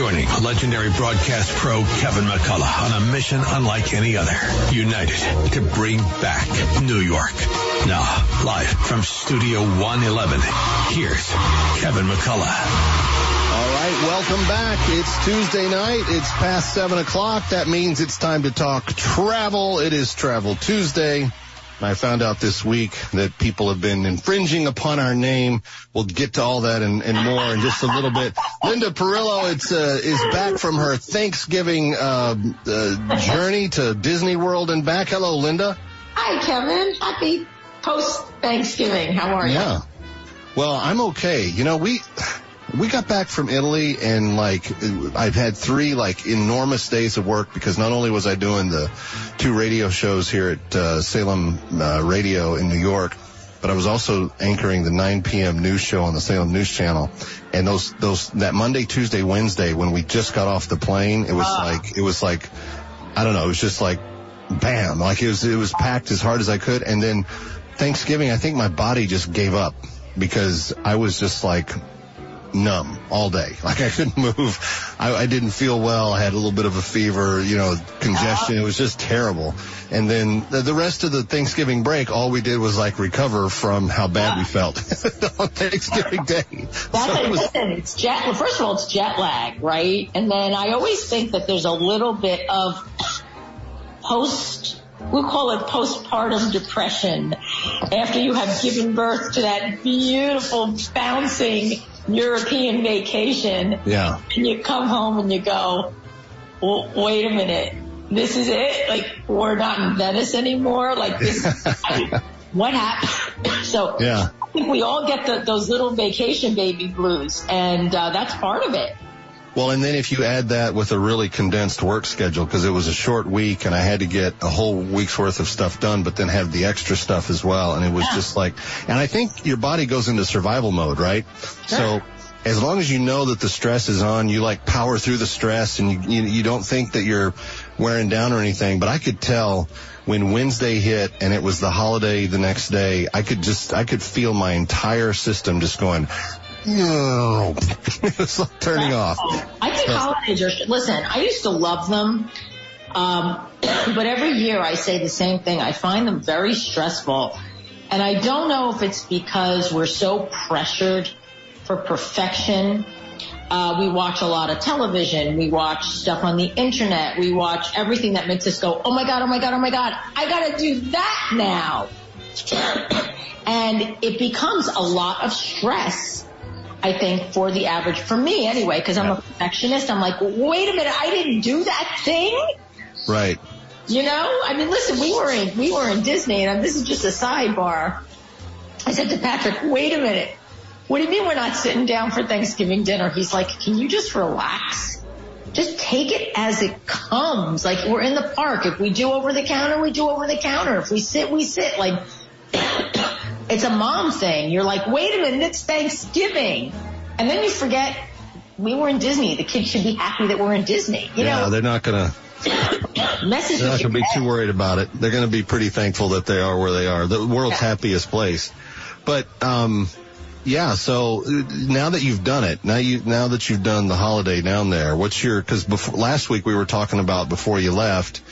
joining legendary broadcast pro Kevin McCullough on a mission unlike any other. United to bring back New York. Now, live from Studio 111, here's Kevin McCullough. All right, welcome back. It's Tuesday night. It's past 7 o'clock. That means it's time to talk travel. It is Travel Tuesday. I found out this week that people have been infringing upon our name. We'll get to all that and, and more in just a little bit. Linda Perillo it's, uh, is back from her Thanksgiving uh, uh, journey to Disney World and back. Hello, Linda. Hi, Kevin. Happy post Thanksgiving. How are you? Yeah. Well, I'm okay. You know, we we got back from Italy and like I've had three like enormous days of work because not only was I doing the two radio shows here at uh, Salem uh, Radio in New York, but I was also anchoring the 9 p.m. news show on the Salem News Channel. And those those that Monday, Tuesday, Wednesday when we just got off the plane, it was uh. like it was like I don't know, it was just like bam, like it was it was packed as hard as I could. And then Thanksgiving, I think my body just gave up because I was just like numb all day. Like I couldn't move. I, I, didn't feel well. I had a little bit of a fever, you know, congestion. It was just terrible. And then the, the rest of the Thanksgiving break, all we did was like recover from how bad we felt on Thanksgiving Day. That's so it was, listen, it's jet. Well, first of all, it's jet lag, right? And then I always think that there's a little bit of post we'll call it postpartum depression after you have given birth to that beautiful bouncing European vacation. Yeah. And you come home and you go, well, wait a minute. This is it? Like, we're not in Venice anymore? Like, this, I, what happened? So, yeah. I think we all get the, those little vacation baby blues, and uh, that's part of it. Well, and then if you add that with a really condensed work schedule, because it was a short week and I had to get a whole week's worth of stuff done, but then have the extra stuff as well. And it was yeah. just like, and I think your body goes into survival mode, right? Sure. So as long as you know that the stress is on, you like power through the stress and you, you, you don't think that you're wearing down or anything. But I could tell when Wednesday hit and it was the holiday the next day, I could just, I could feel my entire system just going. it's like turning off. I think holidays are, listen, I used to love them. Um, but every year I say the same thing. I find them very stressful. And I don't know if it's because we're so pressured for perfection. Uh, we watch a lot of television. We watch stuff on the internet. We watch everything that makes us go, oh my God, oh my God, oh my God, I gotta do that now. and it becomes a lot of stress I think for the average, for me anyway, because I'm a perfectionist, I'm like, wait a minute, I didn't do that thing. Right. You know, I mean, listen, we were in we were in Disney, and this is just a sidebar. I said to Patrick, wait a minute. What do you mean we're not sitting down for Thanksgiving dinner? He's like, can you just relax? Just take it as it comes. Like we're in the park. If we do over the counter, we do over the counter. If we sit, we sit. Like it's a mom thing. You're like, wait a minute, it's Thanksgiving. And then you forget we were in Disney. The kids should be happy that we're in Disney. You yeah, know, they're not gonna. Message they're not going to be too worried about it. They're going to be pretty thankful that they are where they are. The world's yeah. happiest place. But um, yeah. So now that you've done it, now you now that you've done the holiday down there, what's your? Because last week we were talking about before you left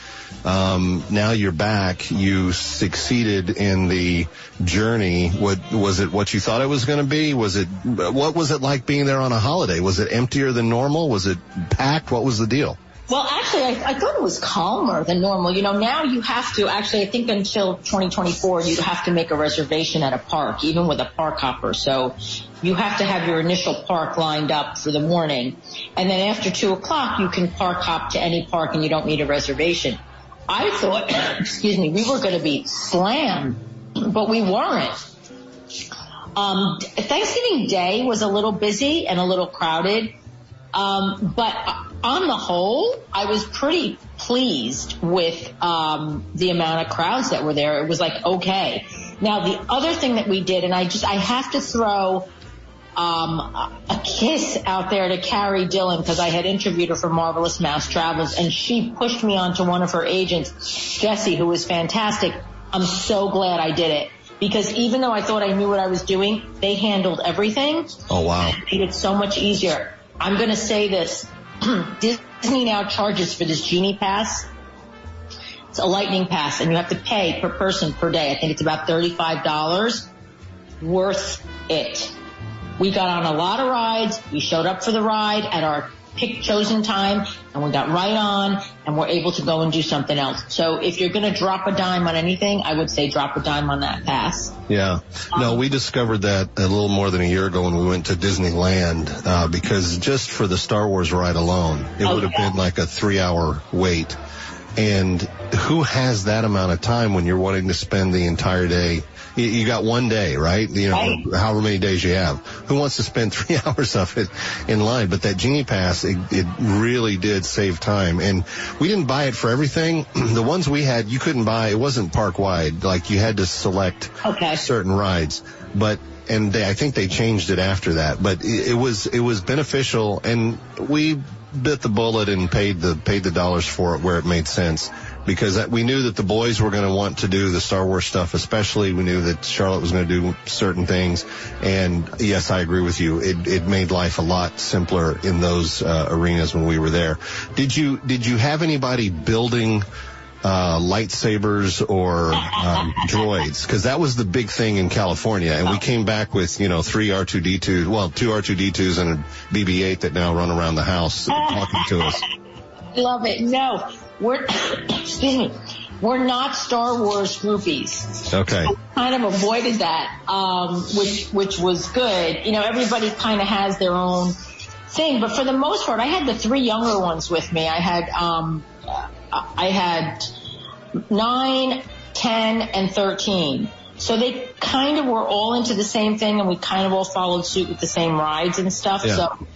um, now you're back. You succeeded in the journey. What was it? What you thought it was going to be? Was it? What was it like being there on a holiday? Was it emptier than normal? Was it packed? What was the deal? Well, actually, I, I thought it was calmer than normal. You know, now you have to actually, I think until 2024, you have to make a reservation at a park, even with a park hopper. So you have to have your initial park lined up for the morning. And then after two o'clock, you can park hop to any park and you don't need a reservation. I thought, excuse me, we were going to be slammed, but we weren't. Um, Thanksgiving Day was a little busy and a little crowded, um, but on the whole, I was pretty pleased with um, the amount of crowds that were there. It was like okay. Now the other thing that we did, and I just I have to throw um, a kiss out there to Carrie Dillon because I had interviewed her for Marvelous Mouse Travels, and she pushed me onto one of her agents, Jesse, who was fantastic. I'm so glad I did it because even though I thought I knew what I was doing, they handled everything. Oh wow! It made it so much easier. I'm going to say this: Disney now charges for this Genie Pass. It's a lightning pass, and you have to pay per person per day. I think it's about thirty-five dollars. Worth it. We got on a lot of rides. We showed up for the ride at our pick chosen time and we got right on and we're able to go and do something else. So if you're going to drop a dime on anything, I would say drop a dime on that pass. Yeah. No, we discovered that a little more than a year ago when we went to Disneyland, uh, because just for the Star Wars ride alone, it Oh, would have yeah. been like a three hour wait. And who has that amount of time when you're wanting to spend the entire day? You, you got one day, right? You know, Right. however many days you have. Who wants to spend three hours of it in line? But that Genie Pass, it, it really did save time. And we didn't buy it for everything. the ones we had, you couldn't buy. It wasn't park wide. Like you had to select Okay. certain rides, but and they, I think they changed it after that. But it, it was it was beneficial, and we bit the bullet and paid the paid the dollars for it where it made sense because we knew that the boys were going to want to do the Star Wars stuff, especially we knew that Charlotte was going to do certain things. And yes, I agree with you. It it made life a lot simpler in those uh, arenas when we were there. Did you did you have anybody building? uh, lightsabers or um, droids because that was the big thing in California, and we came back with you know three R2D2s, well two R2D2s and a BB-8 that now run around the house talking to us. Love it. No, we're, excuse me, we're not Star Wars groupies. Okay, kind of avoided that, um, which which was good. You know, everybody kind of has their own thing, but for the most part, I had the three younger ones with me. I had um, I had nine, ten, and thirteen. So they kind of were all into the same thing, and we kind of all followed suit with the same rides and stuff. Yeah. So,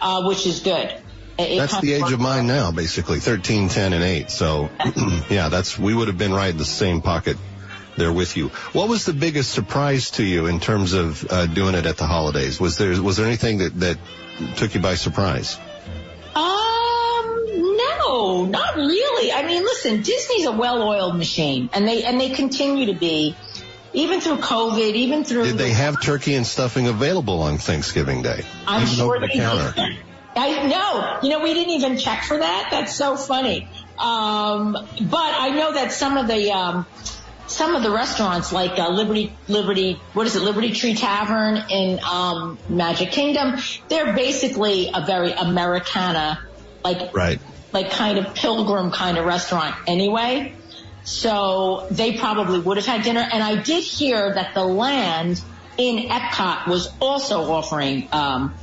uh, which is good. That's the age of mine now, basically 13, 10, and 8. So yeah, that's we would have been right in the same pocket there with you. What was the biggest surprise to you in terms of uh, doing it at the holidays? Was there was there anything that that took you by surprise? Um, no, not really. I mean, listen, Disney's a well-oiled machine, and they and they continue to be, even through COVID, even through. Did they have turkey and stuffing available on Thanksgiving Day? I'm Even sure over the they counter. did. I know. You know, we didn't even check for that. That's so funny. Um, but I know that some of the um, some of the restaurants, like uh, Liberty Liberty, what is it, Liberty Tree Tavern in um, Magic Kingdom, they're basically a very Americana, like Right. like kind of pilgrim kind of restaurant anyway. So they probably would have had dinner. And I did hear that the land in Epcot was also offering um,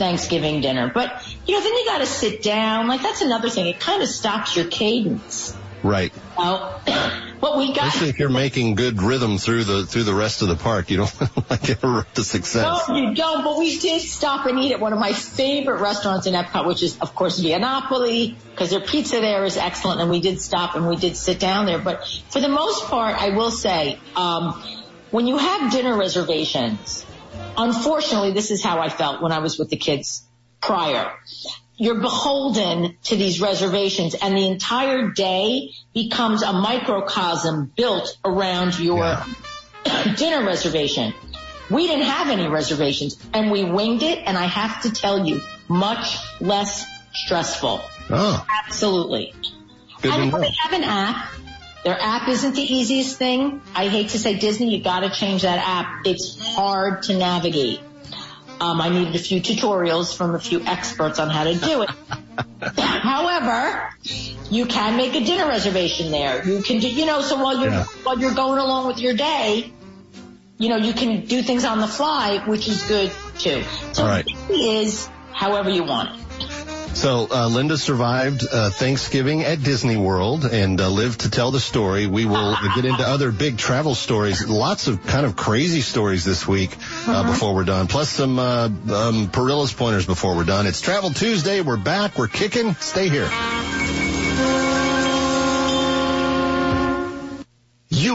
Thanksgiving dinner. But you know, then you got to sit down. Like that's another thing. It kind of stops your cadence. Right. Well, what we got. Especially if you're making good rhythm through the through the rest of the park, you don't like get a road success. No, you don't. But we did stop and eat at one of my favorite restaurants in Epcot, which is, of course, Via Napoli, because their pizza there is excellent. And we did stop and we did sit down there. But for the most part, I will say, um, when you have dinner reservations, unfortunately, this is how I felt when I was with the kids prior. You're beholden to these reservations and the entire day becomes a microcosm built around your Yeah. dinner reservation. We didn't have any reservations and we winged it and I have to tell you, much less stressful. Oh, Absolutely. good I know they have an app. Their app isn't the easiest thing. I hate to say Disney, you gotta change that app. It's hard to navigate. Um, I needed a few tutorials from a few experts on how to do it. However, you can make a dinner reservation there. You can do, you know, so while you're, Yeah. while you're going along with your day, you know, you can do things on the fly, which is good too. So All right. it is however you want it. So uh, Linda survived uh, Thanksgiving at Disney World and uh, lived to tell the story. We will get into other big travel stories. Lots of kind of crazy stories this week uh, before we're done. Plus some uh, um, Perillo's pointers before we're done. It's Travel Tuesday. We're back. We're kicking. Stay here.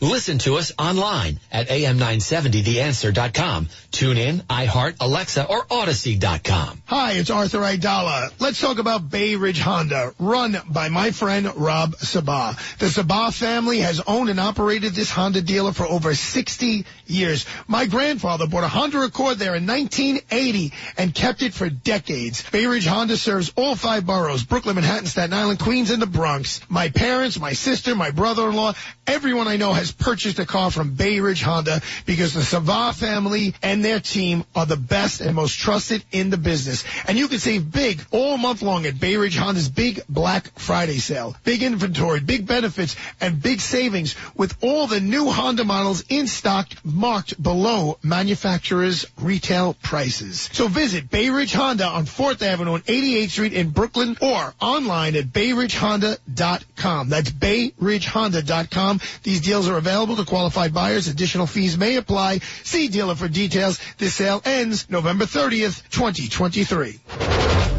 Listen to us online at am970theanswer.com. Tune in, iHeart, Alexa, or Audacy.com. Hi, it's Arthur Aidala. Let's talk about Bay Ridge Honda, run by my friend Rob Sabah. The Sabah family has owned and operated this Honda dealer for over 60 years. My grandfather bought a Honda Accord there in 1980 and kept it for decades. Bay Ridge Honda serves all five boroughs, Brooklyn, Manhattan, Staten Island, Queens, and the Bronx. My parents, my sister, my brother-in-law, everyone I know has purchased a car from Bay Ridge Honda because the Savah family and their team are the best and most trusted in the business. And you can save big all month long at Bay Ridge Honda's big Black Friday sale. Big inventory, big benefits, and big savings with all the new Honda models in stock marked below manufacturer's retail prices. So visit Bay Ridge Honda on 4th Avenue on 88th Street in Brooklyn or online at bayridgehonda.com. That's bayridgehonda.com. These deals are available to qualified buyers. Additional fees may apply. See dealer for details. This sale ends November 30th, 2023.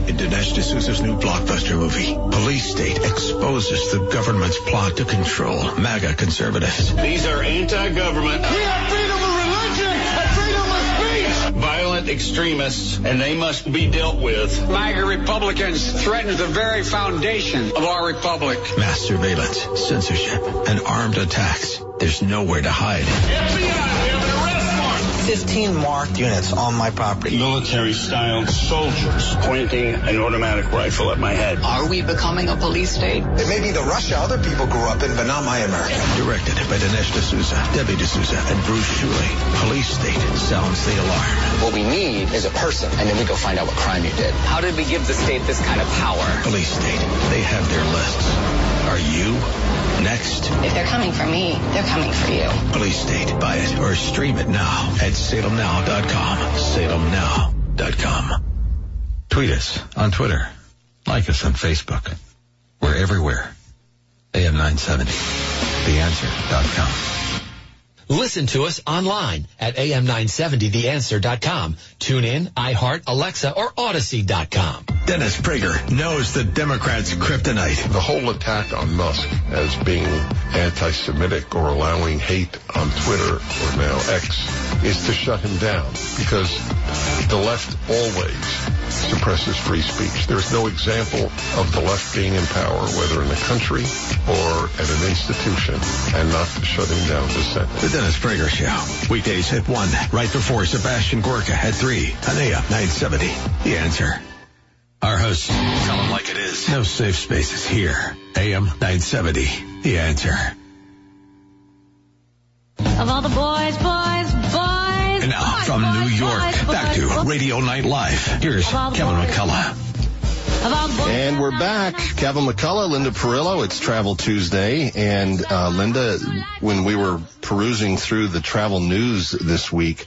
In Dinesh D'Souza's new blockbuster movie, Police State exposes the government's plot to control MAGA conservatives. These are anti-government. Extremists, and they must be dealt with. MAGA Republicans threaten the very foundation of our republic. Mass surveillance, censorship, and armed attacks. There's nowhere to hide. FBI, 15 marked units on my property. Military-styled soldiers pointing an automatic rifle at my head. Are we becoming a police state? It may be the Russia other people grew up in, but not my America. Directed by Dinesh D'Souza, Debbie D'Souza, and Bruce Schooley. Police State sounds the alarm. What we need is a person, and then we go find out what crime you did. How did we give the state this kind of power? Police State, they have their lists. Are you next? If they're coming for me, they're coming for you. Police State, buy it or stream it now at salemnow.com. Salemnow.com. Tweet us on Twitter. Like us on Facebook. We're everywhere. AM970. TheAnswer.com. Listen to us online at am970theanswer.com. Tune in, iHeart, Alexa, or Audacy.com. Dennis Prager knows the Democrats' kryptonite. The whole attack on Musk as being anti-Semitic or allowing hate on Twitter or now X is to shut him down because the left always suppresses free speech. There's no example of the left being in power, whether in the country or at an institution, and not shutting down dissent. Dennis Prager Show. Weekdays at 1, right before Sebastian Gorka at 3 on AM 970. The answer. Our hosts tell them like it is. No safe spaces here. AM 970. The answer. Of all the boys, boys, boys. And now boys, from boys, New York, boys, back to. Radio Night Live. Here's Kevin McCullough. And we're back. Kevin McCullough, Linda Perillo. It's Travel Tuesday. And uh, Linda, when we were perusing through the travel news this week,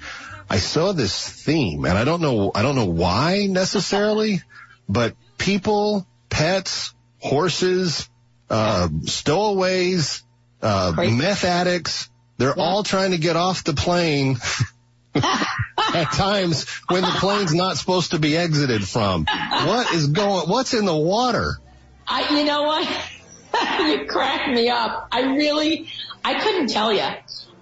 I saw this theme, and I don't know, I don't know why necessarily, but people, pets, horses, uh, stowaways, uh, meth addicts, they're all trying to get off the plane at times when the plane's not supposed to be exited from. What is going, what's in the water? I, you know what? you crack me up. I really, I couldn't tell you.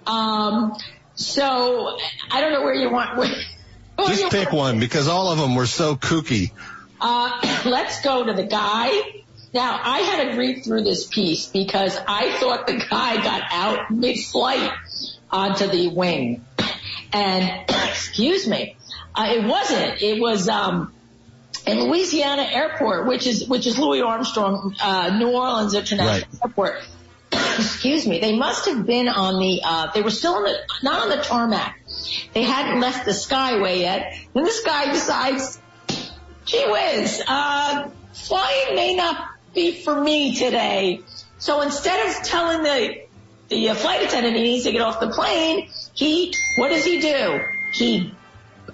Um, so I don't know where you want. Where, where you Just pick want- one because all of them were so kooky. Uh, let's go to the guy. Now, I had to read through this piece because I thought the guy got out mid-flight onto the wing. And, excuse me, uh, it wasn't. It was, um, in Louisiana Airport, which is, which is Louis Armstrong, uh, New Orleans International Right. Airport. excuse me. They must have been on the, uh, they were still on the, not on the tarmac. They hadn't left the Skyway yet. And this guy decides, gee whiz, uh, flying may not be for me today. So instead of telling the, the flight attendant he needs to get off the plane, he, what does he do? He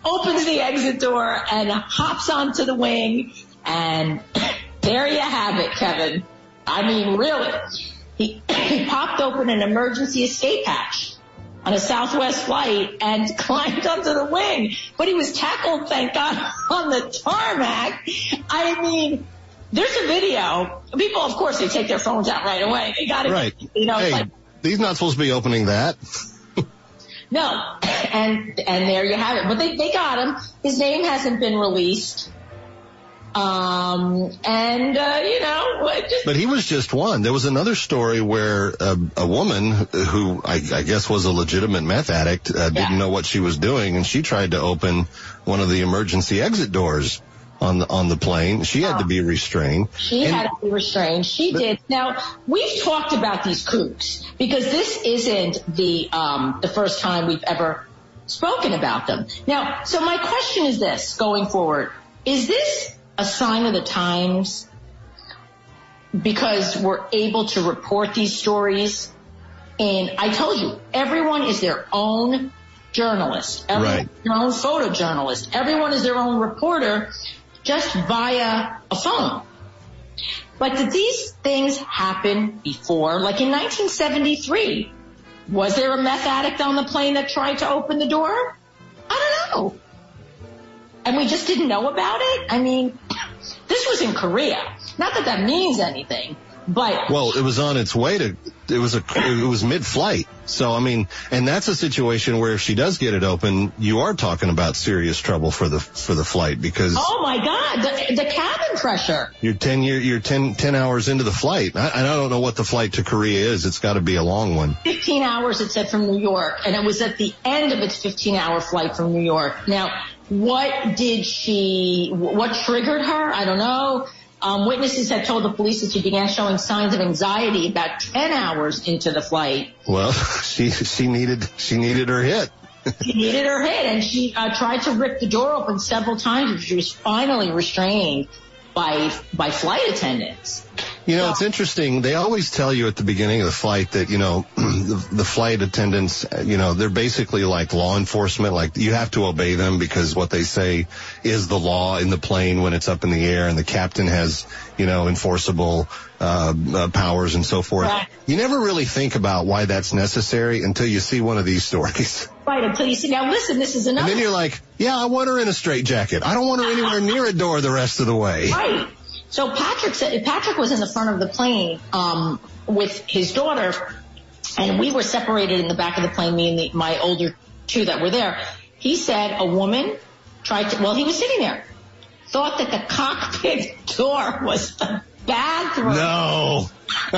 opens the exit door and hops onto the wing and there you have it, Kevin. I mean, really. He, he popped open an emergency escape hatch on a Southwest flight and climbed onto the wing, but he was tackled, thank God, on the tarmac. I mean, there's a video. People, of course, they take their phones out right away. They got it. Right. You know, it's Hey, like, he's not supposed to be opening that. no. And, and there you have it. But they, they got him. His name hasn't been released. Um, and, uh, you know, just, But he was just one. There was another story where a, a woman who I, I guess was a legitimate meth addict uh, didn't Yeah. know what she was doing, and she tried to open one of the emergency exit doors on the on the plane. She had to be restrained. She And- had to be restrained. She did. Now we've talked about these kooks because this isn't the um, the first time we've ever spoken about them. Now, so my question is this: going forward, is this a sign of the times? Because we're able to report these stories, and I told you, everyone is their own journalist, everyone Right. is their own photojournalist, everyone is their own reporter, just via a phone. But did these things happen before? Like in 1973, was there a meth addict on the plane that tried to open the door? I don't know. And we just didn't know about it? I mean, this was in Korea. Not that that means anything, but Well, it was on its way to. It was a. It was mid-flight. So I mean, and that's a situation where if she does get it open, you are talking about serious trouble for the for the flight because oh my God, the, the cabin pressure. you're ten year you're 10, 10 hours into the flight. I, I don't know what the flight to Korea is. It's got to be a long one. 15 hours it said from New York and it was at the end of its 15 hour flight from New York. Now, what did she, what triggered her? I don't know. Um, witnesses had told the police that she began showing signs of anxiety about 10 hours into the flight. Well, she she needed she needed her hit. She needed her hit and she uh, tried to rip the door open several times and she was finally restrained by, by flight attendants. You know, it's interesting. They always tell you at the beginning of the flight that, you know, the, the flight attendants, you know, they're basically like law enforcement. Like you have to obey them because what they say is the law in the plane when it's up in the air and the captain has, you know, enforceable, uh, uh powers and so forth. Right. You never really think about why that's necessary until you see one of these stories. Right, until you see, now listen, this is another. And then you're like, yeah, I want her in a straitjacket. I don't want her anywhere near a door the rest of the way. Right. So Patrick said Patrick was in the front of the plane um, with his daughter, and we were separated in the back of the plane. Me and the, my older two that were there. He said a woman tried to. Well, he was sitting there, thought that the cockpit door was the bathroom. No.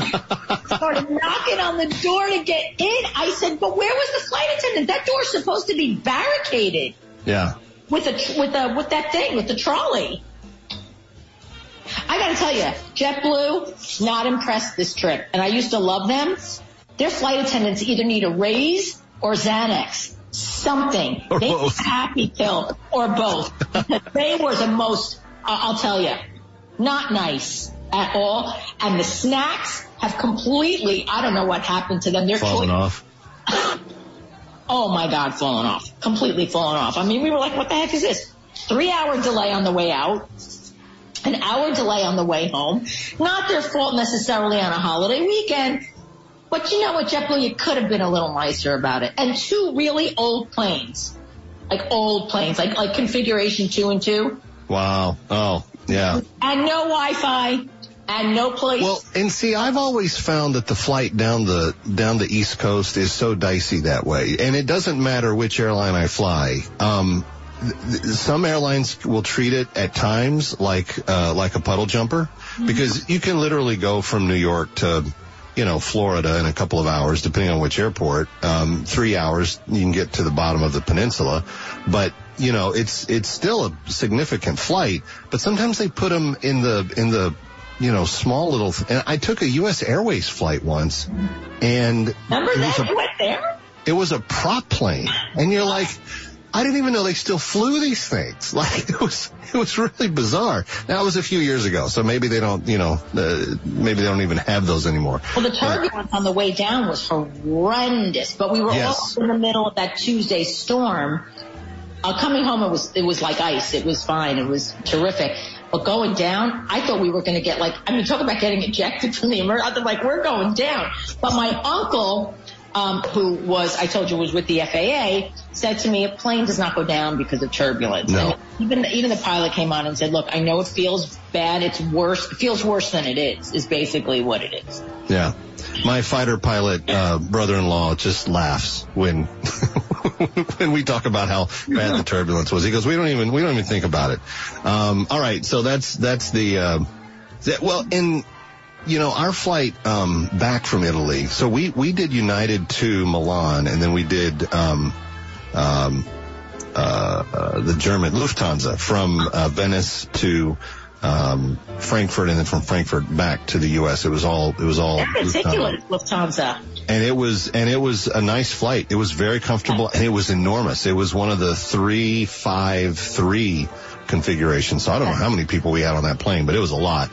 Started knocking on the door to get in. I said, "But where was the flight attendant? That door's supposed to be barricaded Yeah. with a with a with that thing with the trolley." I gotta tell you, JetBlue not impressed this trip, and I used to love them. Their flight attendants either need a raise or Xanax, something. Or they both. happy pill or both. they were the most. I'll tell you, not nice at all. And the snacks have completely. I don't know what happened to them. They're Falling off. Oh my God, falling off. Completely falling off. I mean, we were like, what the heck is this? Three hour delay on the way out. An hour delay on the way home. Not their fault necessarily on a holiday weekend. But you know what, JetBlue, you could have been a little nicer about it. And two really old planes. Like old planes, like, like configuration two and two. Wow. Oh, yeah. And no Wi-Fi. and no place. Well, and see, I've always found that the flight down the down the East Coast is so dicey that way, and it doesn't matter which airline I fly. Um, some airlines will treat it at times like uh, like a puddle jumper because you can literally go from New York to you know Florida in a couple of hours, depending on which airport. Um, three hours you can get to the bottom of the peninsula, but you know it's it's still a significant flight. But sometimes they put them in the in the you know, small little. And I took a U.S. Airways flight once, and Remember that? a- You went there? it was a prop plane, and you're like, I didn't even know they still flew these things. Like it was, it was really bizarre. Now it was a few years ago, so maybe they don't, you know, uh, maybe they don't even have those anymore. Well, the turbulence on the way down was horrendous, but we were Yes. also in the middle of that Tuesday storm. Uh, coming home, it was it was like ice. It was fine. It was terrific. But going down, I thought we were going to get like I mean, talk about getting ejected from the emergency. I'm like, we're going down. But my uncle, um, who was I told you was with the FAA, said to me, a plane does not go down because of turbulence. No. And even even the pilot came on and said, look, I know it feels bad. It's worse. It feels worse than it is. Is basically what it is. Yeah. My fighter pilot uh, brother-in-law just laughs when when we talk about how bad the turbulence was. He goes, "We don't even we don't even think about it." Um, all right, so that's that's the uh, that, well, in you know our flight um, back from Italy. So we we did United to Milan, and then we did um, um, uh, uh, the German Lufthansa from uh, Venice to um, Frankfurt, and then from Frankfurt back to the U.S. It was all it was all They're Lufthansa Lufthansa. and it was and it was a nice flight. It was very comfortable and it was enormous. It was one of the three five three configurations. So I don't know how many people we had on that plane, but it was a lot.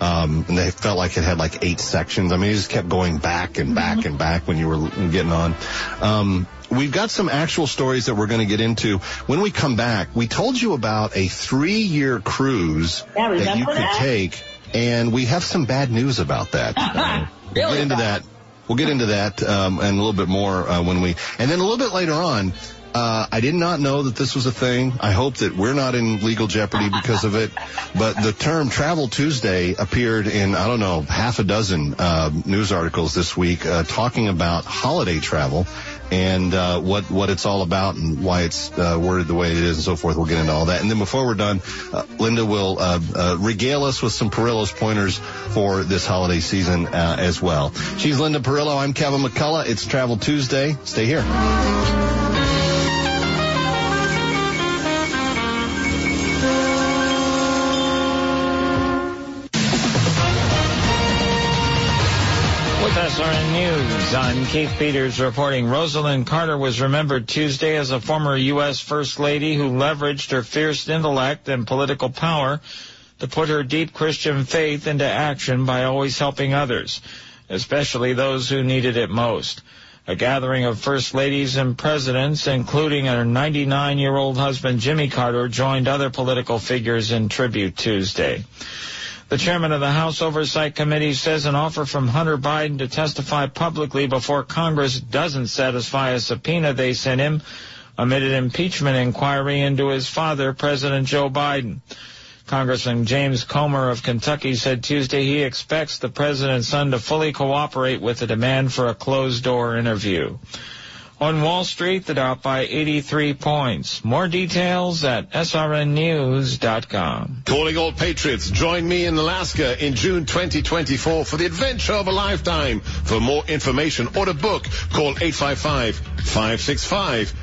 Um, and they felt like it had like eight sections. I mean, it just kept going back and back and back when you were getting on. Um, we've got some actual stories that we're going to get into when we come back. We told you about a three year cruise Yeah, that you could that? take, and we have some bad news about that. Uh, we'll get into bad. that. We'll get into that um, and a little bit more uh, when we, and then a little bit later on. Uh, I did not know that this was a thing. I hope that we're not in legal jeopardy because of it. But the term Travel Tuesday appeared in I don't know half a dozen uh, news articles this week uh, talking about holiday travel and uh, what what it's all about and why it's uh, worded the way it is and so forth. We'll get into all that. And then before we're done, uh, Linda will uh, uh, regale us with some Perillo's pointers for this holiday season uh, as well. She's Linda Perillo. I'm Kevin McCullough. It's Travel Tuesday. Stay here. SRN News, I'm Keith Peters reporting Rosalynn Carter was remembered Tuesday as a former U.S. First Lady who leveraged her fierce intellect and political power to put her deep Christian faith into action by always helping others, especially those who needed it most. A gathering of First Ladies and Presidents, including her 99-year-old husband Jimmy Carter, joined other political figures in tribute Tuesday. The chairman of the House Oversight Committee says an offer from Hunter Biden to testify publicly before Congress doesn't satisfy a subpoena they sent him amid an impeachment inquiry into his father, President Joe Biden. Congressman James Comer of Kentucky said Tuesday he expects the president's son to fully cooperate with the demand for a closed-door interview. On Wall Street, the Dow by 83 points. More details at srnnews.com. Calling all patriots, join me in Alaska in June 2024 for the adventure of a lifetime. For more information or to book, call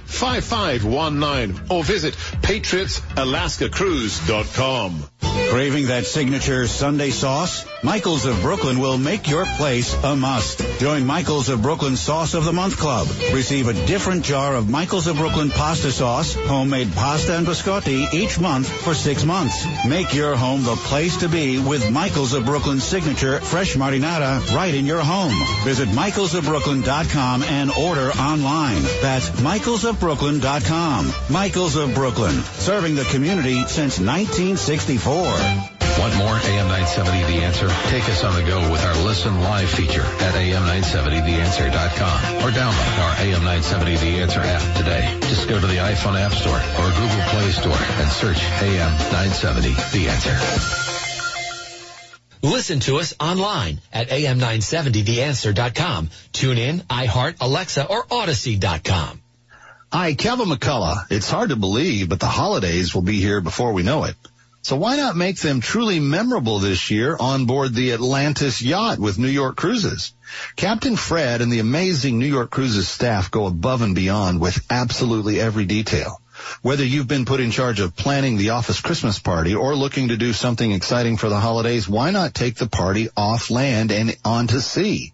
855-565-5519 or visit patriotsalaskacruise.com. Craving that signature Sunday sauce? Michaels of Brooklyn will make your place a must. Join Michaels of Brooklyn Sauce of the Month Club. Receive a different jar of Michaels of Brooklyn pasta sauce, homemade pasta and biscotti each month for six months. Make your home the place to be with Michaels of Brooklyn signature fresh marinara right in your home. Visit michaelsofbrooklyn.com and order online. That's michaelsofbrooklyn.com. Michaels of Brooklyn, serving the community since 1964. Want more AM 970 The Answer? Take us on the go with our Listen Live feature at am970theanswer.com or download our AM 970 The Answer app today. Just go to the iPhone App Store or Google Play Store and search AM 970 The Answer. Listen to us online at am970theanswer.com. Tune in, iHeart, Alexa, or Audacy.com. Hi, Kevin McCullough. It's hard to believe, but the holidays will be here before we know it. So why not make them truly memorable this year on board the Atlantis yacht with New York Cruises? Captain Fred and the amazing New York Cruises staff go above and beyond with absolutely every detail. Whether you've been put in charge of planning the office Christmas party or looking to do something exciting for the holidays, why not take the party off land and onto sea?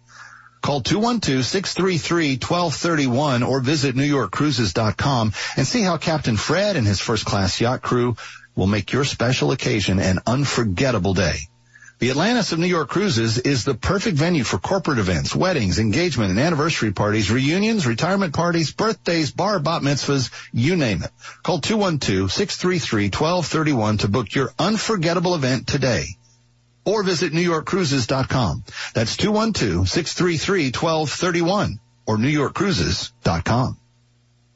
Call 212-633-1231 or visit NewYorkCruises.com and see how Captain Fred and his first class yacht crew will make your special occasion an unforgettable day. The Atlantis of New York Cruises is the perfect venue for corporate events, weddings, engagement, and anniversary parties, reunions, retirement parties, birthdays, bar, bat mitzvahs, you name it. Call 212-633-1231 to book your unforgettable event today. Or visit NewYorkCruises.com. That's 212-633-1231 or NewYorkCruises.com.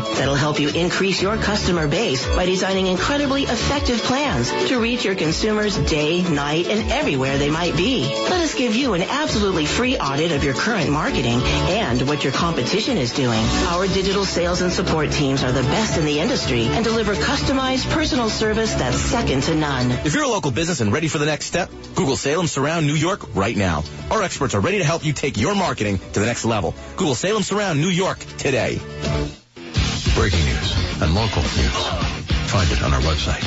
that'll help you increase your customer base by designing incredibly effective plans to reach your consumers day, night, and everywhere they might be. Let us give you an absolutely free audit of your current marketing and what your competition is doing. Our digital sales and support teams are the best in the industry and deliver customized personal service that's second to none. If you're a local business and ready for the next step, Google Salem Surround New York right now. Our experts are ready to help you take your marketing to the next level. Google Salem Surround New York today. Breaking news and local news. Find it on our website,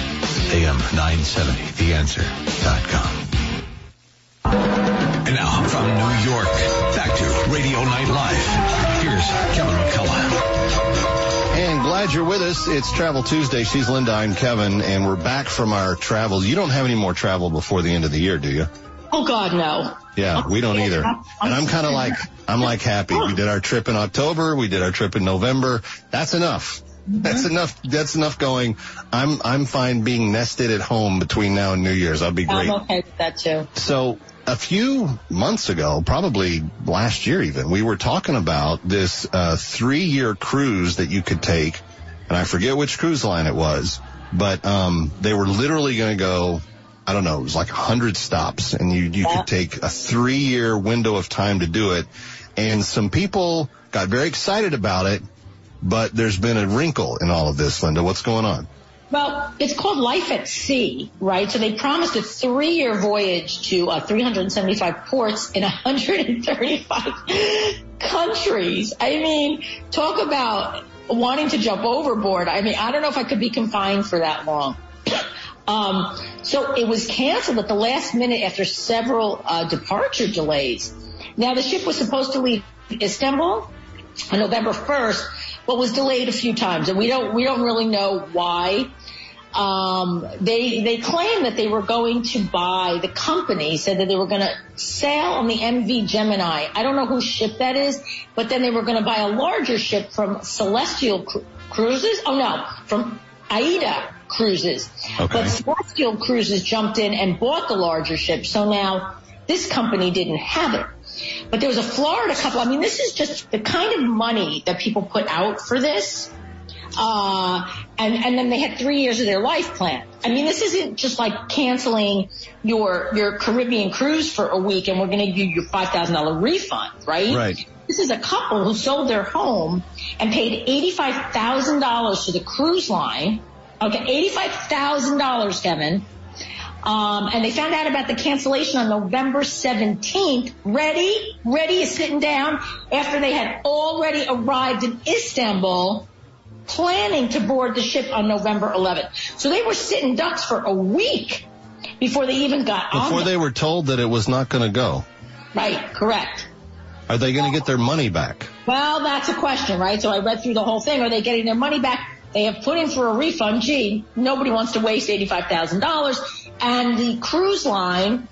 am970theanswer.com. And now from New York, back to Radio Night Live. Here's Kevin McCullough. And glad you're with us. It's Travel Tuesday. She's Linda. I'm Kevin, and we're back from our travels. You don't have any more travel before the end of the year, do you? Oh God, no. Yeah, we don't either. And I'm kind of like, I'm like happy. We did our trip in October. We did our trip in November. That's enough. That's enough. That's enough going. I'm, I'm fine being nested at home between now and New Year's. I'll be great. I'm okay with that too. So a few months ago, probably last year even, we were talking about this uh, three-year cruise that you could take, and I forget which cruise line it was, but um, they were literally going to go. I don't know. It was like a hundred stops, and you you Yeah. could take a three-year window of time to do it. And some people got very excited about it, but there's been a wrinkle in all of this, Linda. What's going on? Well, it's called Life at Sea, right? So they promised a three-year voyage to uh, 375 ports in 135 countries. I mean, talk about wanting to jump overboard. I mean, I don't know if I could be confined for that long. Um, so it was canceled at the last minute after several uh, departure delays. Now the ship was supposed to leave Istanbul on November 1st, but was delayed a few times, and we don't we don't really know why. Um, they they claimed that they were going to buy the company said that they were going to sail on the MV Gemini. I don't know whose ship that is, but then they were going to buy a larger ship from Celestyal Cru- Cruises. Oh no, from Aida Cruises. Okay. But Celestyal Cruises jumped in and bought the larger ship, so now this company didn't have it. But there was a Florida couple. I mean, this is just the kind of money that people put out for this. Uh, and, and then they had three years of their life plan. I mean, this isn't just like canceling your, your Caribbean cruise for a week and we're going to give you your $5,000 refund, right? Right. This is a couple who sold their home and paid $85,000 to the cruise line. Okay, $85,000, Kevin. Um, and they found out about the cancellation on November 17th. Ready? Ready is sitting down after they had already arrived in Istanbul planning to board the ship on November 11th. So they were sitting ducks for a week before they even got on. Before they were told that it was not going to go, Right, correct. are they going to get their money back? Well, that's a question, right? So I read through the whole thing. Are they getting their money back? They have put in for a refund. Gee, nobody wants to waste $85,000. And the cruise line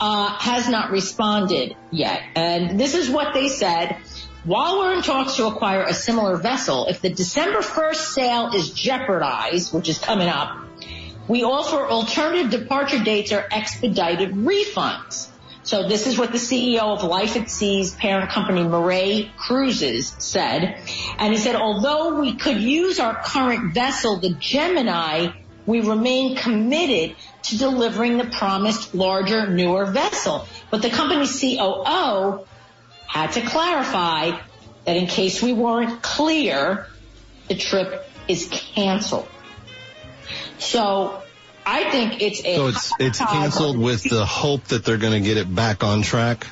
uh, has not responded yet. And this is what they said. While we're in talks to acquire a similar vessel, if the December 1st sale is jeopardized, which is coming up, we offer alternative departure dates or expedited refunds. So this is what the CEO of Life at Sea's parent company, Miray Cruises, said. And he said, although we could use our current vessel, the Gemini, we remain committed to delivering the promised larger, newer vessel. But the company's COO had to clarify that in case we weren't clear, the trip is canceled. So I think it's a So it's it's canceled with the hope that they're going to get it back on track.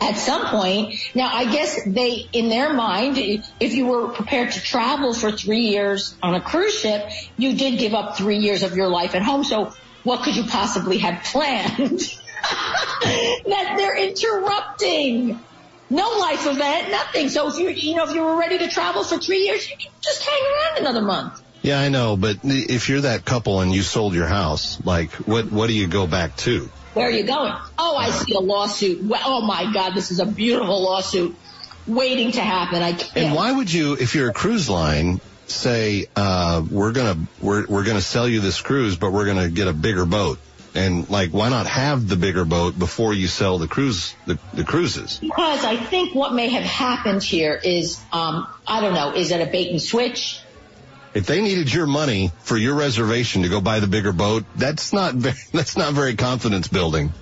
at some point. Now, I guess they, in their mind, if you were prepared to travel for three years on a cruise ship, you did give up three years of your life at home. So what could you possibly have planned? that they're interrupting. No life event, nothing. So if you, you know, if you were ready to travel for three years, you could just hang around another month. Yeah, I know, but if you're that couple and you sold your house, like what what do you go back to? Where are you going? Oh, I see a lawsuit. Well, Oh my God, this is a beautiful lawsuit waiting to happen. I can't. And why would you, if you're a cruise line, say uh, we're gonna we're we're gonna sell you this cruise, but we're gonna get a bigger boat? And like, why not have the bigger boat before you sell the cruise the, the cruises? Because I think what may have happened here is, um, I don't know, is it a bait and switch? If they needed your money for your reservation to go buy the bigger boat, that's not very, that's not very confidence building.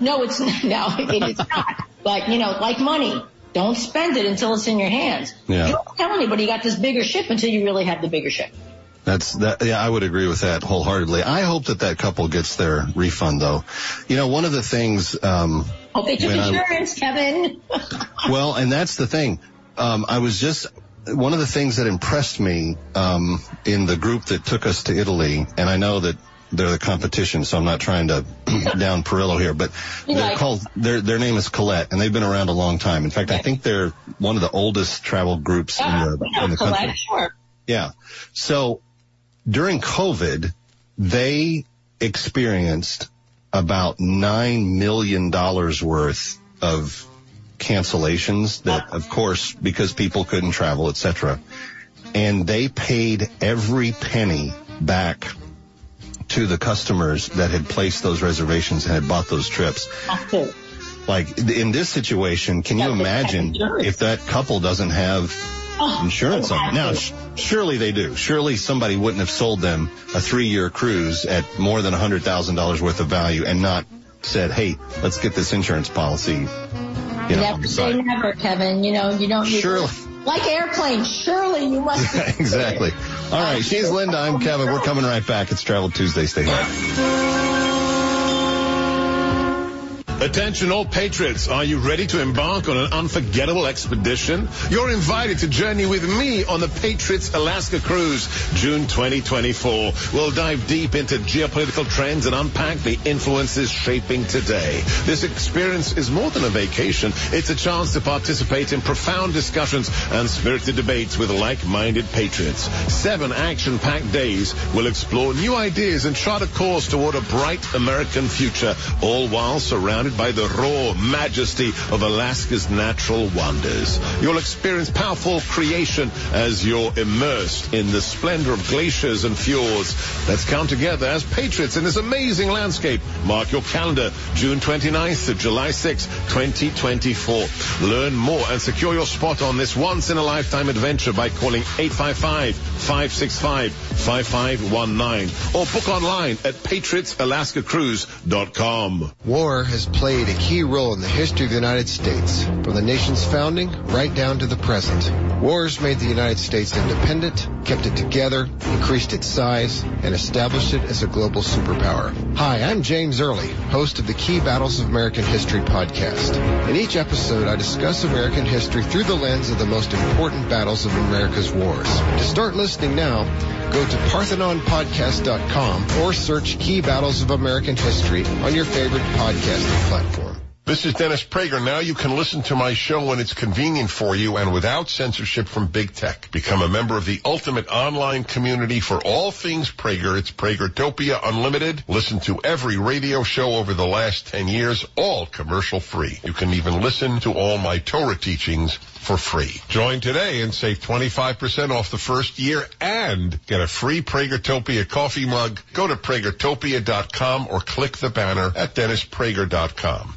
No, it's no, it is not. But you know, like money, don't spend it until it's in your hands. Yeah. You don't tell anybody you got this bigger ship until you really have the bigger ship. That's that. Yeah, I would agree with that wholeheartedly. I hope that that couple gets their refund though. You know, one of the things. Um, Hope they took when I- insurance, Kevin. well, and that's the thing. Um, I was just one of the things that impressed me um, in the group that took us to Italy, and I know that they're the competition, so I'm not trying to down Perillo here, but they're Right. called their their name is Colette, and they've been around a long time. In fact, I think they're one of the oldest travel groups in the in the country. Colette, sure. Yeah. So during COVID, they experienced about nine million dollars worth of cancellations that, of course, because people couldn't travel, etc. And they paid every penny back to the customers that had placed those reservations and had bought those trips. Like in this situation, can you imagine if that couple doesn't have oh, insurance on it? Now, sh- surely they do. Surely somebody wouldn't have sold them a three-year cruise at more than $100,000 worth of value and not said, hey, let's get this insurance policy. You know, never say never, Kevin. You know, you don't. Surely. Like airplanes, surely you must. Exactly. All right. She's Linda. I'm Kevin. We're coming right back. It's Travel Tuesday. Stay here. Attention all patriots, are you ready to embark on an unforgettable expedition? You're invited to journey with me on the Patriots Alaska Cruise, June 2024. We'll dive deep into geopolitical trends and unpack the influences shaping today. This experience is more than a vacation. It's a chance to participate in profound discussions and spirited debates with like-minded patriots. Seven action-packed days will explore new ideas and chart a course toward a bright American future, all while surrounded by the raw majesty of Alaska's natural wonders. You'll experience powerful creation as you're immersed in the splendor of glaciers and fjords. Let's come together as patriots in this amazing landscape. Mark your calendar, June 29th to July 6th, 2024. Learn more and secure your spot on this once-in-a-lifetime adventure by calling 855-565-5519 or book online at patriotsalaskacruise.com. War has played a key role in the history of the United States, from the nation's founding right down to the present. Wars made the United States independent, kept it together, increased its size, and established it as a global superpower. Hi, I'm James Early, host of the Key Battles of American History podcast. In each episode, I discuss American history through the lens of the most important battles of America's wars. To start listening now, go to parthenonpodcast.com or search Key Battles of American History on your favorite podcasting platform. This is Dennis Prager. Now you can listen to my show when it's convenient for you and without censorship from big tech. Become a member of the ultimate online community for all things Prager. It's Pragertopia Unlimited. Listen to every radio show over the last 10 years, all commercial free. You can even listen to all my Torah teachings for free. Join today and save 25% off the first year and get a free Pragertopia coffee mug. Go to pragertopia.com or click the banner at dennisprager.com.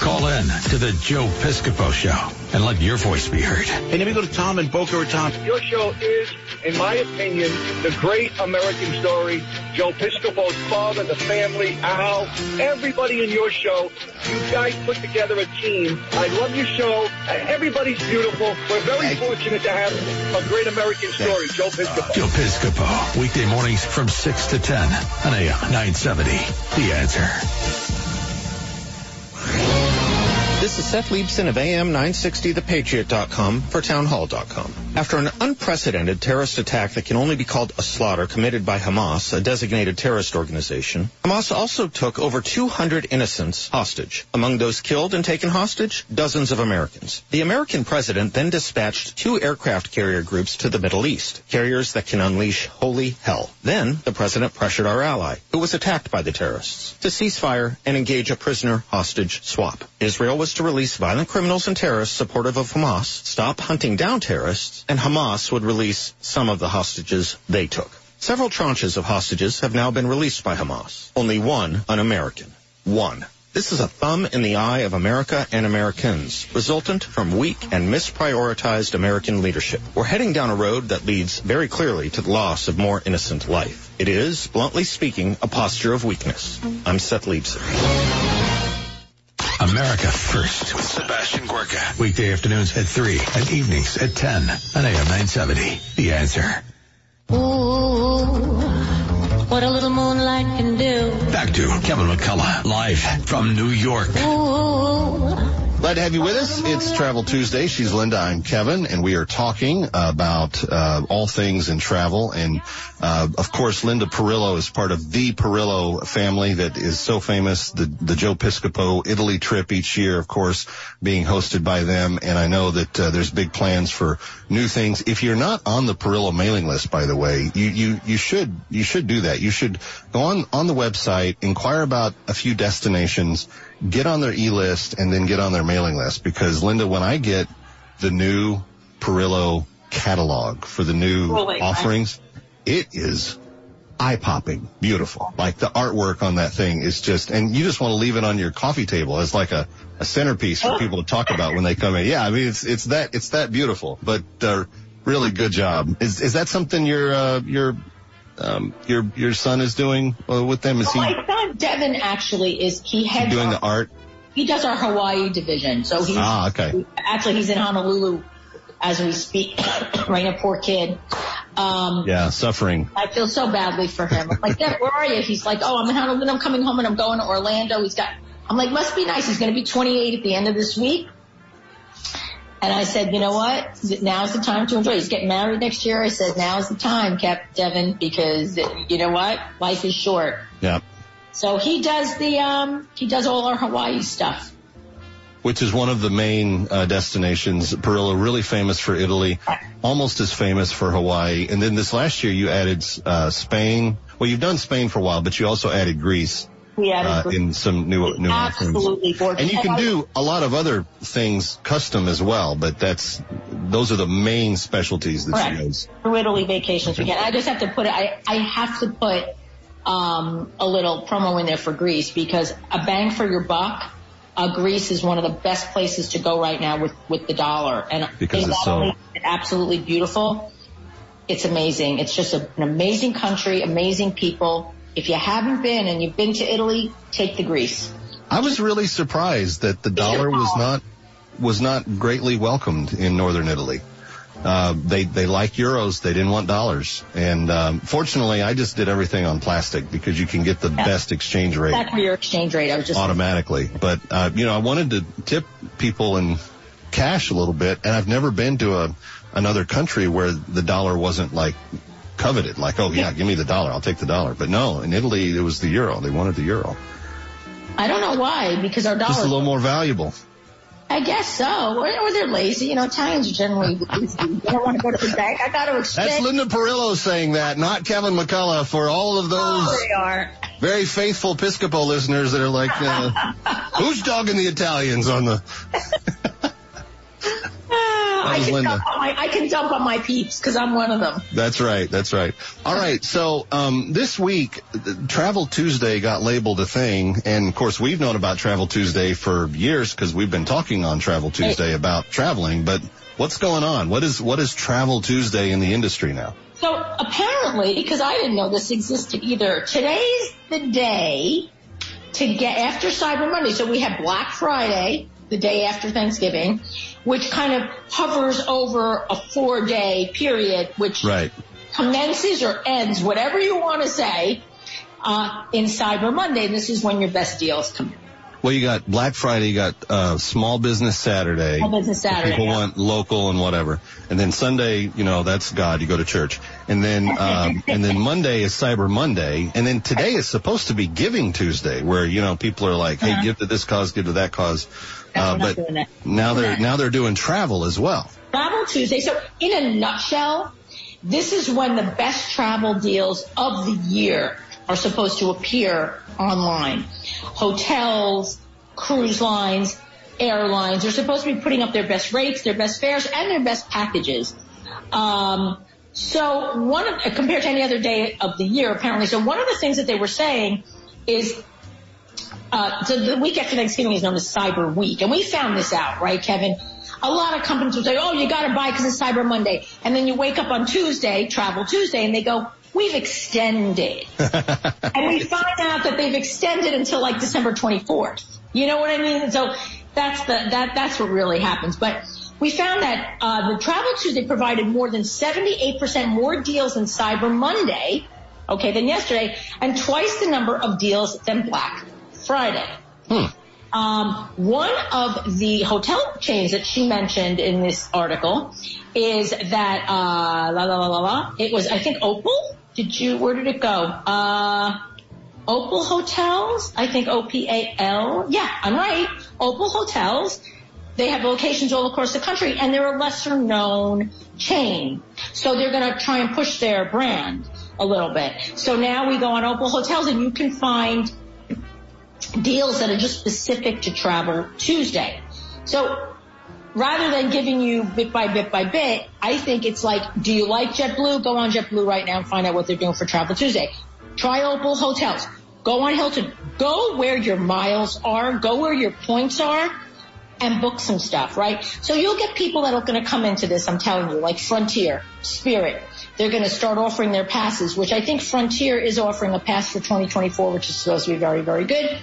Call in to the Joe Piscopo Show and let your voice be heard. Hey, let me go to Tom and Boca Raton. Your show is, in my opinion, the great American story. Joe Piscopo's father, the family, Al, everybody in your show. You guys put together a team. I love your show. Everybody's beautiful. We're very fortunate to have a great American story. Joe Piscopo. Joe Piscopo, weekday mornings from 6 to 10 on AM 970. The answer. This is Seth Leibsohn of AM960thepatriot.com for townhall.com. After an unprecedented terrorist attack that can only be called a slaughter committed by Hamas, a designated terrorist organization, Hamas also took over 200 innocents hostage. Among those killed and taken hostage, dozens of Americans. The American president then dispatched two aircraft carrier groups to the Middle East, carriers that can unleash holy hell. Then the president pressured our ally, who was attacked by the terrorists, to cease fire and engage a prisoner hostage swap. Israel was to release violent criminals and terrorists supportive of Hamas, stop hunting down terrorists, and Hamas would release some of the hostages they took. Several tranches of hostages have now been released by Hamas. Only one an American. One. This is a thumb in the eye of America and Americans, resultant from weak and misprioritized American leadership. We're heading down a road that leads very clearly to the loss of more innocent life. It is, bluntly speaking, a posture of weakness. I'm Seth Leibsohn. America First with Sebastian Gorka. Weekday afternoons at 3 and evenings at 10 on AM 970. The answer. Ooh, what a little moonlight can do. Back to Kevin McCullough, live from New York. Ooh. Glad to have you with us. It's Travel Tuesday. She's Linda. I'm Kevin, and we are talking about uh, all things in travel. And uh, of course, Linda Perillo is part of the Perillo family that is so famous. The the Joe Piscopo Italy trip each year, of course, being hosted by them. And I know that uh, there's big plans for new things. If you're not on the Perillo mailing list, by the way, you you you should you should do that. You should go on on the website, inquire about a few destinations get on their e-list and then get on their mailing list because Linda, when I get the new Perillo catalog for the new offerings, it is eye-popping, beautiful. Like the artwork on that thing is just, and you just want to leave it on your coffee table as like a, a centerpiece for people to talk about when they come in. Yeah, I mean it's it's that it's that beautiful, but uh, really good job. Is is that something your uh, your um, your your son is doing uh, with them? Is So he my son Devin actually is he heads doing our- the art? he does our Hawaii division. So he's Ah, okay. actually he's in Honolulu as we speak. right now, poor kid. Um, Yeah, suffering. I feel so badly for him. I'm like, Dad, where are you? He's like, oh, I'm in Honolulu. I'm coming home and I'm going to Orlando. He's got, I'm like, must be nice. He's going to be 28 at the end of this week. And I said, you know what? Now's the time to enjoy. He's getting married next year. I said, now's the time, Cap Devin, because you know what? Life is short. Yeah. So he does the, um, he does all our Hawaii stuff. which is one of the main uh, destinations. Perillo, really famous for Italy, almost as famous for Hawaii. And then this last year you added uh, Spain. Well, you've done Spain for a while, but you also added Greece. Uh, in some new new offerings. Gorgeous. And you can do a lot of other things custom as well, but that's those are the main specialties that she Correct. has. through Italy vacations weekend. I just have to put it. I I have to put um, a little promo in there for Greece because a bang for your buck. Uh, Greece is one of the best places to go right now with with the dollar, and Because it's so- absolutely beautiful. It's amazing. It's just a, an amazing country, amazing people. If you haven't been and you've been to Italy, take the Greece. I was really surprised that the dollar was not was not greatly welcomed in northern Italy. Uh, they they like euros. They didn't want dollars. And um, fortunately, I just did everything on plastic because you can get the best exchange rate That's for your exchange rate. I was just automatically. But uh, you know, I wanted to tip people in cash a little bit, and I've never been to a another country where the dollar wasn't like coveted. Like, oh yeah, give me the dollar, I'll take the dollar. But no, in Italy it was the euro. They wanted the euro. I don't know why, because our dollar. Just a little more valuable. I guess so. Or, or they're lazy. You know, Italians are generally lazy. They don't want to go to the bank. I got to exchange. That's Linda Perillo saying that, not Kevin McCullough. For all of those Oh, they are. very faithful Piscopo listeners that are like, uh, who's dogging the Italians on the? I can, Linda. dump on my, I can dump on my peeps because I'm one of them. That's right. That's right. All right. So um, this week, Travel Tuesday got labeled a thing, and of course, we've known about Travel Tuesday for years because we've been talking on Travel Tuesday about traveling. But what's going on? What is what is Travel Tuesday in the industry now? So apparently, because I didn't know this existed either, today's the day to get after Cyber Monday. So we have Black Friday, the day after Thanksgiving, which kind of hovers over a four day period, which Right. commences or ends, whatever you want to say, uh, in Cyber Monday. This is when your best deals come in. Well, you got Black Friday, you got uh, Small Business Saturday. Small Business Saturday, People yeah. want local and whatever, and then Sunday, you know, that's God. You go to church, and then um, and then Monday is Cyber Monday, and then today is supposed to be Giving Tuesday, where you know people are like, hey, give to this cause, give to that cause. Uh, we're but now they're now they're doing travel as well. Travel Tuesday. So in a nutshell, this is when the best travel deals of the year are supposed to appear online. Hotels, cruise lines, airlines are supposed to be putting up their best rates, their best fares, and their best packages. Um, so one of, compared to any other day of the year, apparently. So one of the things that they were saying is uh, so the week after Thanksgiving is known as Cyber Week, and we found this out, right, Kevin? A lot of companies will say, "Oh, you got to buy because it's Cyber Monday," and then you wake up on Tuesday, Travel Tuesday, and they go, "We've extended," and we find out that they've extended until like December 24th. You know what I mean? So that's the that that's what really happens, but. We found that uh, the Travel Tuesday provided more than 78% more deals than Cyber Monday, okay, than yesterday, and twice the number of deals than Black Friday. Um, one of the hotel chains that she mentioned in this article is that uh, la la la la la. It was I think Opal. Did you? Where did it go? Uh, Opal Hotels. I think O P A L. Yeah, I'm right. Opal Hotels. They have locations all across the country, and they're a lesser known chain. So they're going to try and push their brand a little bit. So now we go on Opal Hotels, and you can find deals that are just specific to Travel Tuesday. So rather than giving you bit by bit by bit, I think it's like, do you like JetBlue? Go on JetBlue right now and find out what they're doing for Travel Tuesday. Try Opal Hotels. Go on Hilton. Go where your miles are. Go where your points are and book some stuff, right? So you'll get people that are going to come into this, I'm telling you, like Frontier, Spirit. They're going to start offering their passes, which I think Frontier is offering a pass for 2024, which is supposed to be very, very good.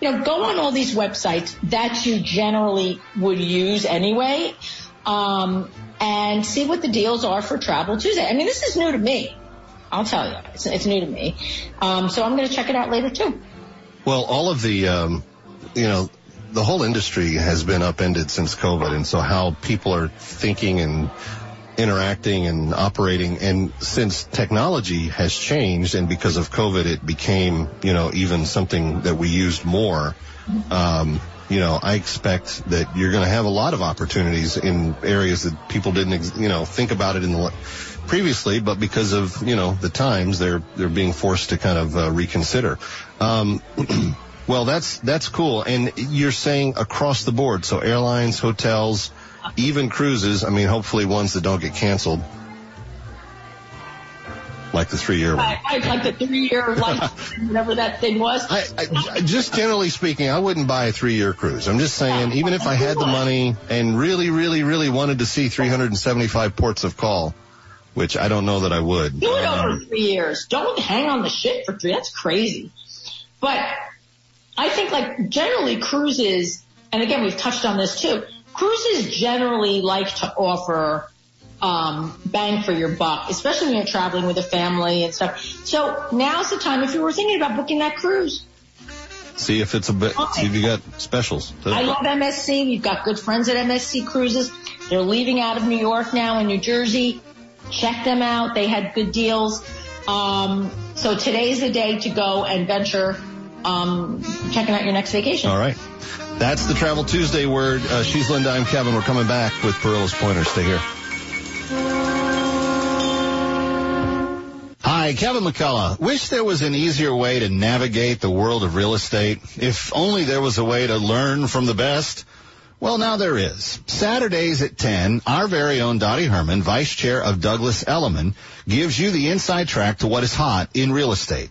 You know, go on all these websites that you generally would use anyway, um, and see what the deals are for Travel Tuesday. I mean, this is new to me. I'll tell you, it's, it's new to me. Um, so I'm going to check it out later too. Well, all of the, um, you know, the whole industry has been upended since COVID, and so how people are thinking and interacting and operating, and since technology has changed, and because of COVID, it became, you know, even something that we used more. Um, you know, I expect that you're going to have a lot of opportunities in areas that people didn't, you know, think about it in the previously, but because of you know the times, they're they're being forced to kind of uh, reconsider. Um, well, that's that's cool, and you're saying across the board, so airlines, hotels, even cruises. I mean, hopefully ones that don't get canceled, like the three year one. I, I like the three year, like whatever that thing was. I, I, just generally speaking, I wouldn't buy a three-year cruise. I'm just saying, even if I had the money and really, really, really wanted to see 375 ports of call, which I don't know that I would. Do it over Um, three years. Don't hang on the shit for three. That's crazy. But I think like generally cruises, and again we've touched on this too. Cruises generally like to offer um, bang for your buck, especially when you're traveling with a family and stuff. So now's the time if you were thinking about booking that cruise. see if it's a bit. See if you got specials. I love MSC. We've got good friends at MSC Cruises. They're leaving out of New York now and New Jersey. Check them out. They had good deals. Um, so today's the day to go and venture um, checking out your next vacation. All right. That's the Travel Tuesday word. Uh, she's Linda. I'm Kevin. We're coming back with Perillo's Pointers. Stay here. Hi, Kevin McCullough. Wish there was an easier way to navigate the world of real estate. If only there was a way to learn from the best. Well, now there is. Saturdays at 10, our very own Dottie Herman, Vice Chair of Douglas Elliman, gives you the inside track to what is hot in real estate.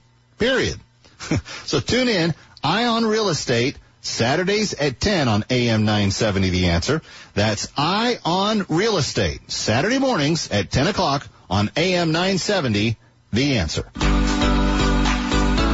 Period. so tune in, Eye on Real Estate, Saturdays at 10 on AM 970 The Answer. That's Eye on Real Estate, Saturday mornings at 10 o'clock on AM 970 The Answer.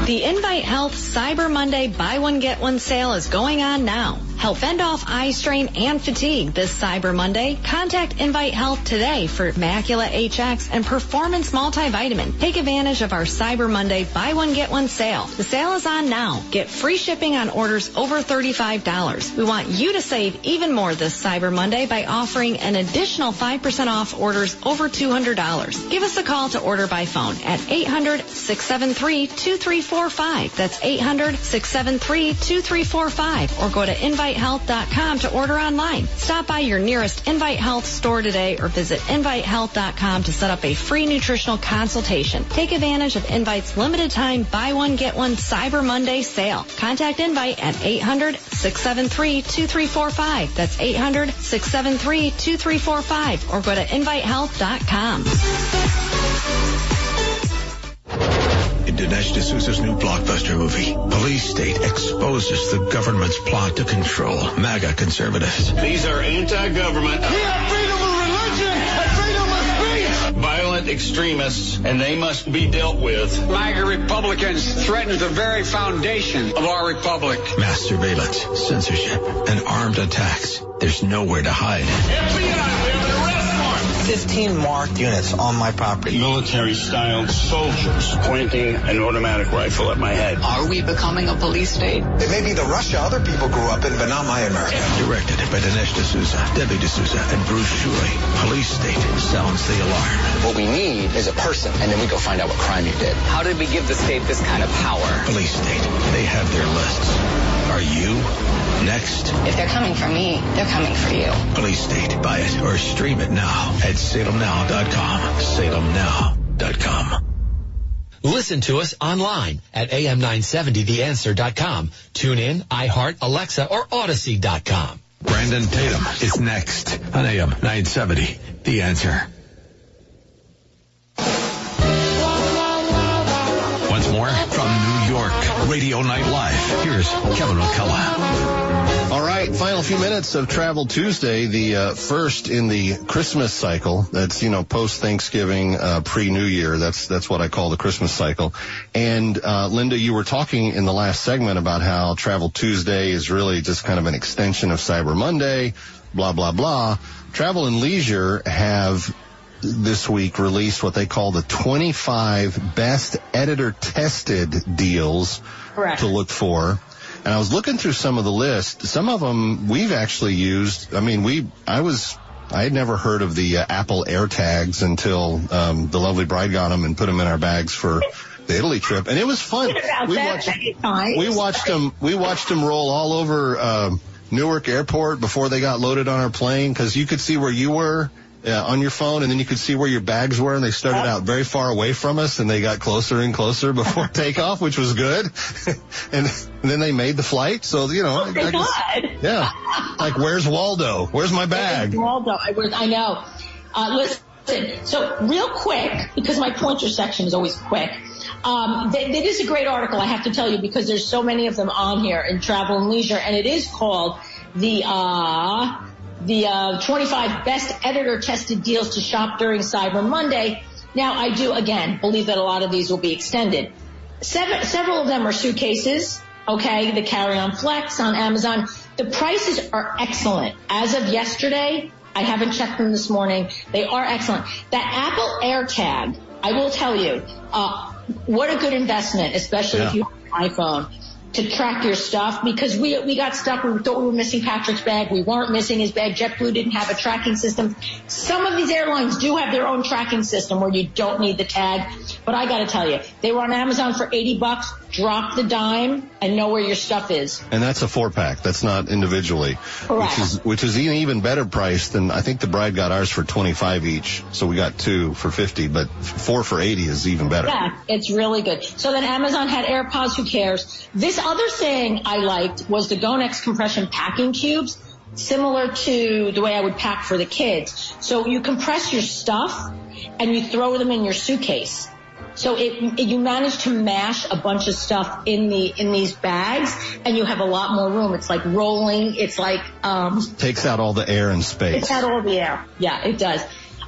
The Invite Health Cyber Monday buy one get one sale is going on now. Help fend off eye strain and fatigue this Cyber Monday. Contact Invite Health today for Macula HX and Performance Multivitamin. Take advantage of our Cyber Monday buy one get one sale. The sale is on now. Get free shipping on orders over $35. We want you to save even more this Cyber Monday by offering an additional 5% off orders over $200. Give us a call to order by phone at 800-673-2345. That's 800-673-2345 or go to Invite invitehealth.com to order online. Stop by your nearest Invite Health store today or visit invitehealth.com to set up a free nutritional consultation. Take advantage of Invite's limited time buy one get one Cyber Monday sale. Contact Invite at 800-673-2345. That's 800-673-2345 or go to invitehealth.com. Dinesh D'Souza's new blockbuster movie, Police State, exposes the government's plot to control MAGA conservatives. These are anti-government. We have freedom of religion and freedom of speech. Violent extremists, and they must be dealt with. MAGA Republicans threaten the very foundation of our republic. Mass surveillance, censorship, and armed attacks. There's nowhere to hide. FBI, 15 marked units on my property. Military-styled soldiers pointing an automatic rifle at my head. Are we becoming a police state? It may be the Russia other people grew up in, but not my America. Directed by Dinesh D'Souza, Debbie D'Souza, and Bruce Schooley. Police State sounds the alarm. What we need is a person, and then we go find out what crime you did. How did we give the state this kind of power? Police State. They have their lists. Are you next? If they're coming for me, they're coming for you. Police State. Buy it or stream it now at salemnow.com. Salemnow.com. Listen to us online at am970theanswer.com. Tune in, iHeart, Alexa, or Audacy.com. Brandon Tatum is next on AM 970. The Answer. Once more from New York, Radio Night Live. Here's Kevin McCullough. All right, final few minutes of Travel Tuesday, the uh, first in the Christmas cycle. That's you know post Thanksgiving, uh, pre New Year. That's that's what I call the Christmas cycle. And uh, Linda, you were talking in the last segment about how Travel Tuesday is really just kind of an extension of Cyber Monday. Blah blah blah. Travel and Leisure have this week released what they call the 25 best editor tested deals Correct. to look for. And I was looking through some of the list. Some of them we've actually used. I mean, we, I was, I had never heard of the uh, Apple AirTags until um, the lovely bride got them and put them in our bags for the Italy trip, and it was fun. We watched, we watched them. We watched them roll all over um, Newark Airport before they got loaded on our plane because you could see where you were. Uh, on your phone, and then you could see where your bags were, and they started out very far away from us, and they got closer and closer before takeoff, which was good. and, and then they made the flight, so you know, Oh, I yeah. Like, where's Waldo? Where's my bag? Waldo, I, was, I know. Uh, listen, so real quick, because my pointer section is always quick. Um, th- it is a great article, I have to tell you, because there's so many of them on here in Travel and Leisure, and it is called the uh, the uh, 25 best editor tested deals to shop during Cyber Monday. Now, I do again believe that a lot of these will be extended. Seven, several of them are suitcases. Okay, the carry-on flex on Amazon. The prices are excellent. As of yesterday, I haven't checked them this morning. They are excellent. That Apple AirTag, I will tell you, uh, what a good investment, especially Yeah. if you have an iPhone to track your stuff because we we got stuck. We thought we were missing Patrick's bag. We weren't missing his bag. JetBlue didn't have a tracking system. Some of these airlines do have their own tracking system where you don't need the tag. But I got to tell you, they were on Amazon for 80 bucks. Drop the dime and know where your stuff is. And that's a four pack. That's not individually. Correct. Which is, which is an even better price than, I think the bride got ours for 25 each. So we got two for 50, but four for 80 is even better. Yeah, it's really good. So then Amazon had AirPods, who cares? This other thing I liked was the Gonex compression packing cubes, similar to the way I would pack for the kids. So you compress your stuff and you throw them in your suitcase. So it, you manage to mash a bunch of stuff in the in these bags, and you have a lot more room. It's like rolling. It's like um, Takes out all the air and space. it's out all the air. Yeah, it does.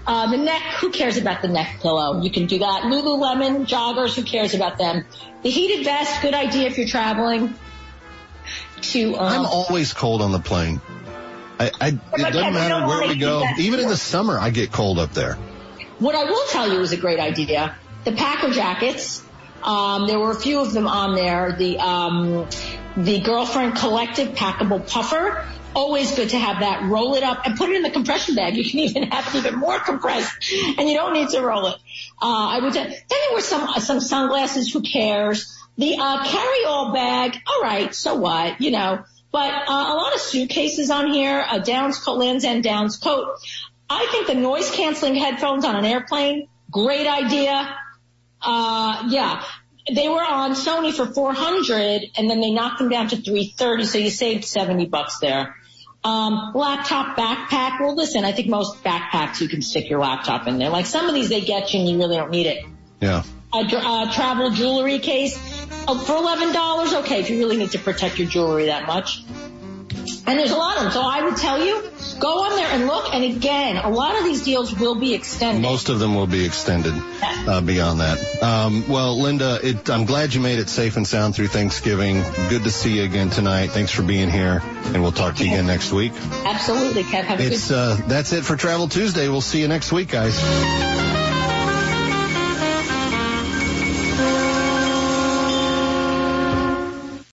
Uh, the neck, who cares about the neck pillow? You can do that. Lululemon joggers, who cares about them? The heated vest, good idea if you're traveling. To um, I'm always cold on the plane. I, I, it doesn't matter where we go. Even in the summer, I get cold up there. What I will tell you is a great idea. The Packer jackets. Um, there were a few of them on there. The um, the girlfriend collective packable puffer. Always good to have that. Roll it up and put it in the compression bag. You can even have it even more compressed, and you don't need to roll it. Uh, I would. Then there were some some sunglasses. Who cares? The uh, carry-all bag. All right, so what? You know. But uh, a lot of suitcases on here. A Downs coat, Lands End Downs coat. I think the noise canceling headphones on an airplane, great idea. Uh, yeah. They were on Sony for 400 and then they knocked them down to 330. So you saved 70 bucks there. Um, laptop backpack. Well, listen, I think most backpacks you can stick your laptop in there. Like some of these they get you and you really don't need it. Yeah. A, uh travel jewelry case uh, for $11. Okay. If you really need to protect your jewelry that much. And there's a lot of them. So I would tell you, go on there and look. And again, a lot of these deals will be extended. Most of them will be extended uh, beyond that. Um, well, Linda, it, I'm glad you made it safe and sound through Thanksgiving. Good to see you again tonight. Thanks for being here, and we'll talk to you again next week. Absolutely, Kev. Have a It's good uh, that's it for Travel Tuesday. We'll see you next week, guys.